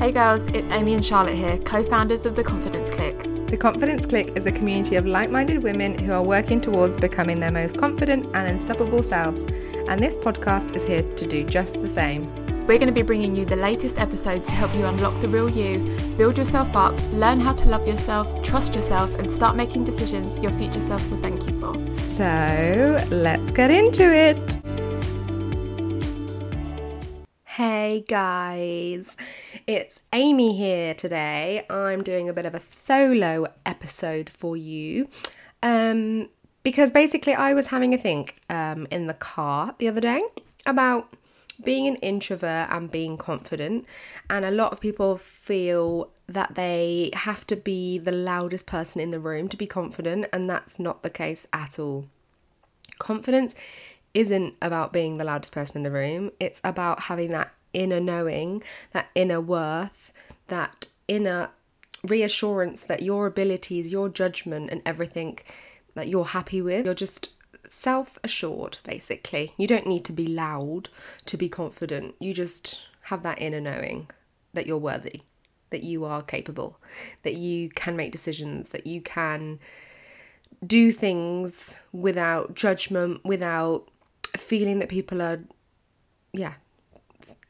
Hey girls, it's Amy and Charlotte here, co founders of The Confidence Clique. The Confidence Clique is a community of like minded women who are working towards becoming their most confident and unstoppable selves, and this podcast is here to do just the same. We're going to be bringing you the latest episodes to help you unlock the real you, build yourself up, learn how to love yourself, trust yourself, and start making decisions your future self will thank you for. So let's get into it. Hey guys, it's Amy here today. I'm doing a bit of a solo episode for you. Um, because basically, I was having a think um, in the car the other day about being an introvert and being confident. And a lot of people feel that they have to be the loudest person in the room to be confident, and that's not the case at all. Confidence isn't about being the loudest person in the room, it's about having that inner knowing, that inner worth, that inner reassurance that your abilities, your judgment, and everything that you're happy with, you're just self assured, basically. You don't need to be loud to be confident. You just have that inner knowing that you're worthy, that you are capable, that you can make decisions, that you can do things without judgment, without feeling that people are, yeah,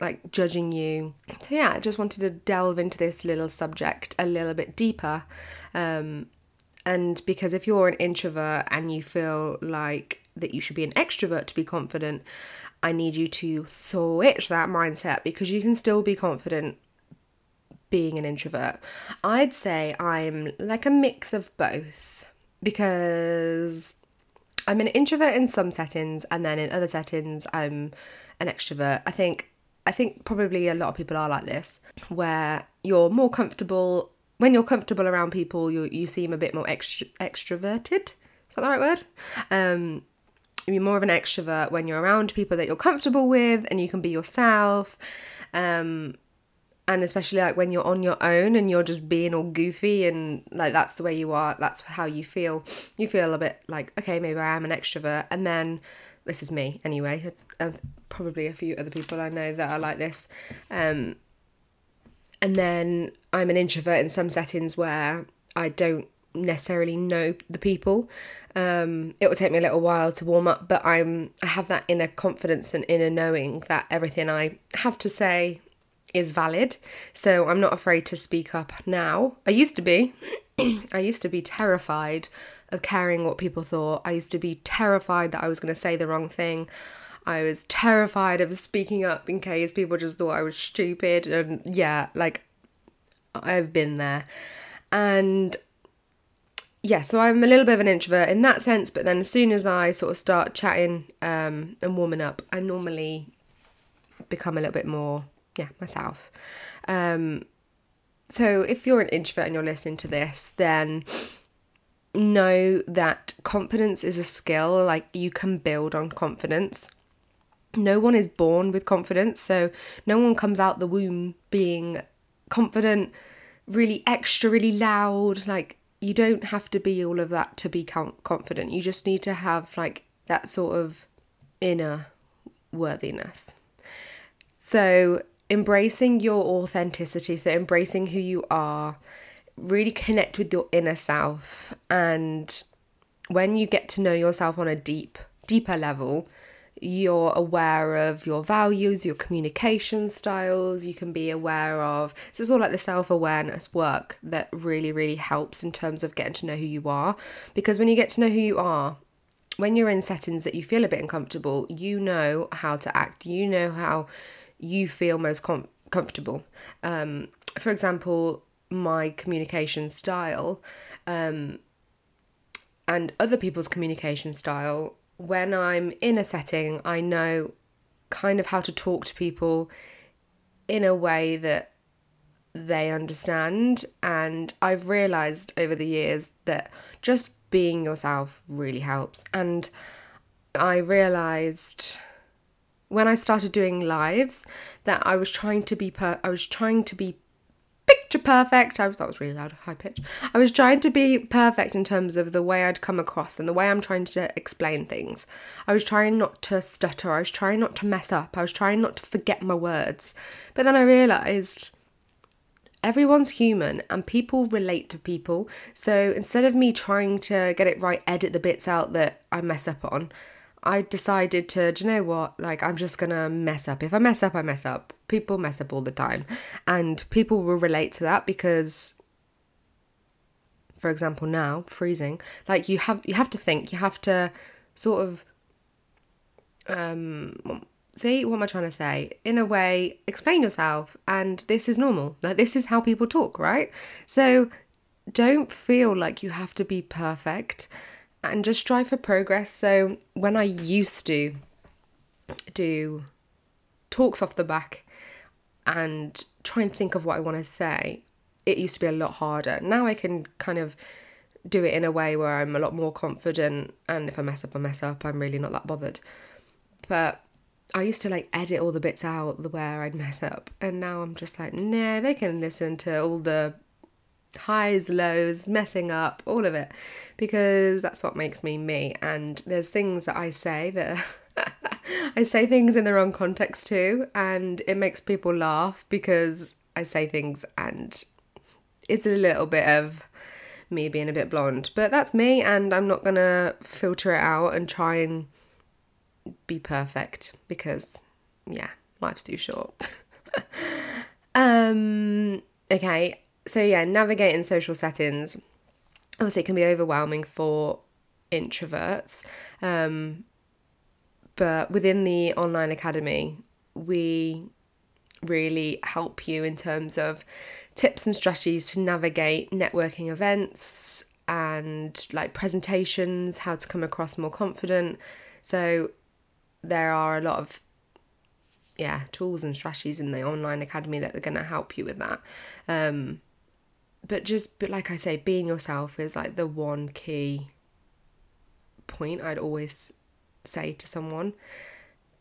like judging you. So, yeah, I just wanted to delve into this little subject a little bit deeper. Um, and because if you're an introvert and you feel like that you should be an extrovert to be confident, I need you to switch that mindset because you can still be confident being an introvert. I'd say I'm like a mix of both because I'm an introvert in some settings and then in other settings I'm an extrovert. I think I think probably a lot of people are like this where you're more comfortable when you're comfortable around people, you you seem a bit more extra, extroverted. Is that the right word? Um, you're more of an extrovert when you're around people that you're comfortable with, and you can be yourself. Um, and especially like when you're on your own and you're just being all goofy and like that's the way you are. That's how you feel. You feel a bit like okay, maybe I am an extrovert, and then this is me anyway. Uh, probably a few other people I know that are like this. Um, and then I'm an introvert in some settings where I don't necessarily know the people. Um, it will take me a little while to warm up, but I'm I have that inner confidence and inner knowing that everything I have to say is valid. So I'm not afraid to speak up now. I used to be. I used to be terrified of caring what people thought. I used to be terrified that I was going to say the wrong thing. I was terrified of speaking up in case people just thought I was stupid. And yeah, like I've been there. And yeah, so I'm a little bit of an introvert in that sense. But then as soon as I sort of start chatting um, and warming up, I normally become a little bit more, yeah, myself. Um, so if you're an introvert and you're listening to this, then know that confidence is a skill like you can build on confidence no one is born with confidence, so no one comes out the womb being confident, really extra, really loud. Like, you don't have to be all of that to be confident. You just need to have, like, that sort of inner worthiness. So, embracing your authenticity, so embracing who you are, really connect with your inner self. And when you get to know yourself on a deep, deeper level, you're aware of your values, your communication styles, you can be aware of. So it's all like the self awareness work that really, really helps in terms of getting to know who you are. Because when you get to know who you are, when you're in settings that you feel a bit uncomfortable, you know how to act, you know how you feel most com- comfortable. Um, for example, my communication style um, and other people's communication style when I'm in a setting, I know kind of how to talk to people in a way that they understand. And I've realized over the years that just being yourself really helps. And I realized when I started doing lives that I was trying to be per- I was trying to be picture perfect. I was that was really loud, high pitch. I was trying to be perfect in terms of the way I'd come across and the way I'm trying to explain things. I was trying not to stutter. I was trying not to mess up. I was trying not to forget my words. But then I realized everyone's human and people relate to people. So instead of me trying to get it right, edit the bits out that I mess up on, I decided to, you know what? Like, I'm just gonna mess up. If I mess up, I mess up. People mess up all the time. And people will relate to that because, for example, now, freezing, like, you have, you have to think, you have to sort of, um, see what am I trying to say? In a way, explain yourself, and this is normal. Like, this is how people talk, right? So, don't feel like you have to be perfect and just strive for progress. So when I used to do talks off the back and try and think of what I want to say, it used to be a lot harder. Now I can kind of do it in a way where I'm a lot more confident and if I mess up I mess up, I'm really not that bothered. But I used to like edit all the bits out the where I'd mess up and now I'm just like, nah, they can listen to all the highs, lows, messing up, all of it, because that's what makes me me. And there's things that I say that I say things in the wrong context too, and it makes people laugh because I say things and it's a little bit of me being a bit blonde. But that's me, and I'm not gonna filter it out and try and be perfect because, yeah, life's too short. um, okay, so yeah, navigating social settings obviously it can be overwhelming for introverts. Um, but within the online academy, we really help you in terms of tips and strategies to navigate networking events and like presentations, how to come across more confident. So there are a lot of yeah tools and strategies in the online academy that are going to help you with that. Um, but just but like I say, being yourself is like the one key point I'd always say to someone.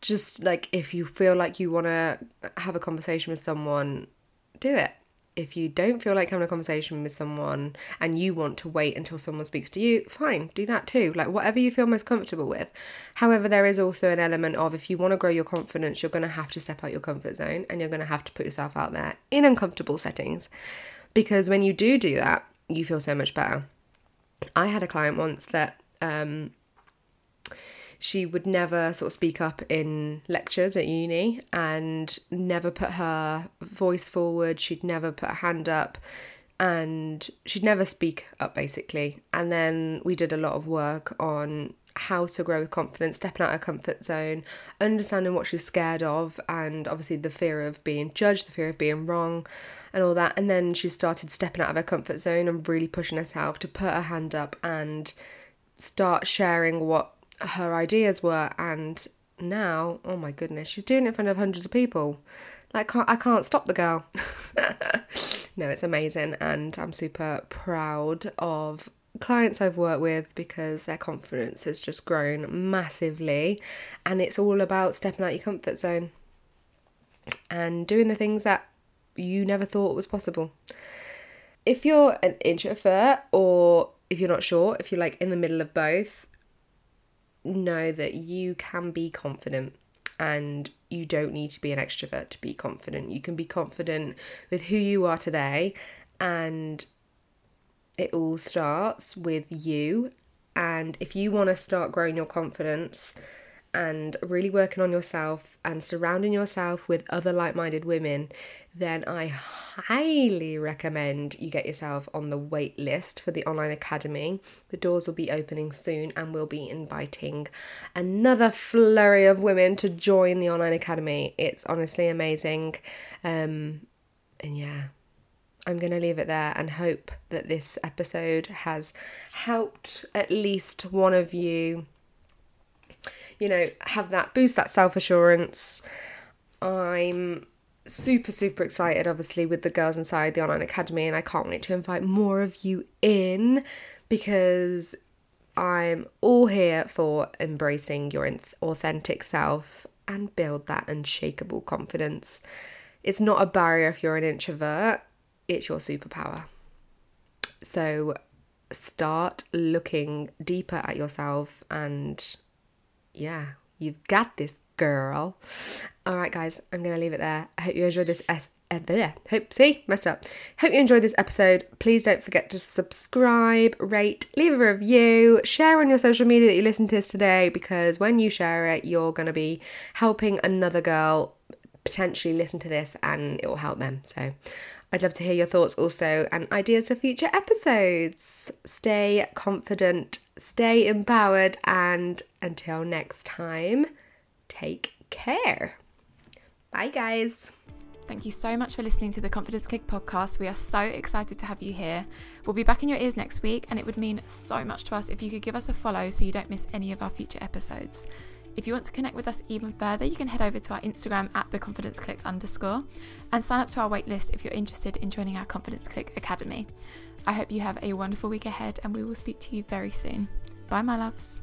Just like if you feel like you want to have a conversation with someone, do it. If you don't feel like having a conversation with someone and you want to wait until someone speaks to you, fine, do that too. Like whatever you feel most comfortable with. However, there is also an element of if you want to grow your confidence, you're going to have to step out your comfort zone and you're going to have to put yourself out there in uncomfortable settings because when you do do that, you feel so much better. I had a client once that um, she would never sort of speak up in lectures at uni and never put her voice forward. She'd never put a hand up and she'd never speak up basically. And then we did a lot of work on how to grow with confidence, stepping out of her comfort zone, understanding what she's scared of, and obviously the fear of being judged, the fear of being wrong, and all that. And then she started stepping out of her comfort zone and really pushing herself to put her hand up and start sharing what her ideas were. And now, oh my goodness, she's doing it in front of hundreds of people. Like, I can't stop the girl. no, it's amazing, and I'm super proud of clients I've worked with because their confidence has just grown massively and it's all about stepping out your comfort zone and doing the things that you never thought was possible. If you're an introvert or if you're not sure, if you're like in the middle of both, know that you can be confident and you don't need to be an extrovert to be confident. You can be confident with who you are today and it all starts with you. And if you want to start growing your confidence and really working on yourself and surrounding yourself with other like minded women, then I highly recommend you get yourself on the wait list for the online academy. The doors will be opening soon and we'll be inviting another flurry of women to join the online academy. It's honestly amazing. Um, and yeah, I'm going to leave it there and hope that this episode has helped at least one of you, you know, have that boost that self assurance. I'm super, super excited, obviously, with the girls inside the online academy, and I can't wait to invite more of you in because I'm all here for embracing your authentic self and build that unshakable confidence. It's not a barrier if you're an introvert it's your superpower. So start looking deeper at yourself and yeah, you've got this girl. All right, guys, I'm going to leave it there. I hope you enjoyed this uh. Hope see messed up. Hope you enjoyed this episode. Please don't forget to subscribe, rate, leave a review, share on your social media that you listened to this today because when you share it, you're going to be helping another girl potentially listen to this and it will help them. So I'd love to hear your thoughts also and ideas for future episodes. Stay confident, stay empowered, and until next time, take care. Bye, guys. Thank you so much for listening to the Confidence Clique podcast. We are so excited to have you here. We'll be back in your ears next week, and it would mean so much to us if you could give us a follow so you don't miss any of our future episodes. If you want to connect with us even further, you can head over to our Instagram at the Confidence Clique underscore and sign up to our waitlist if you're interested in joining our Confidence Clique Academy. I hope you have a wonderful week ahead, and we will speak to you very soon. Bye, my loves.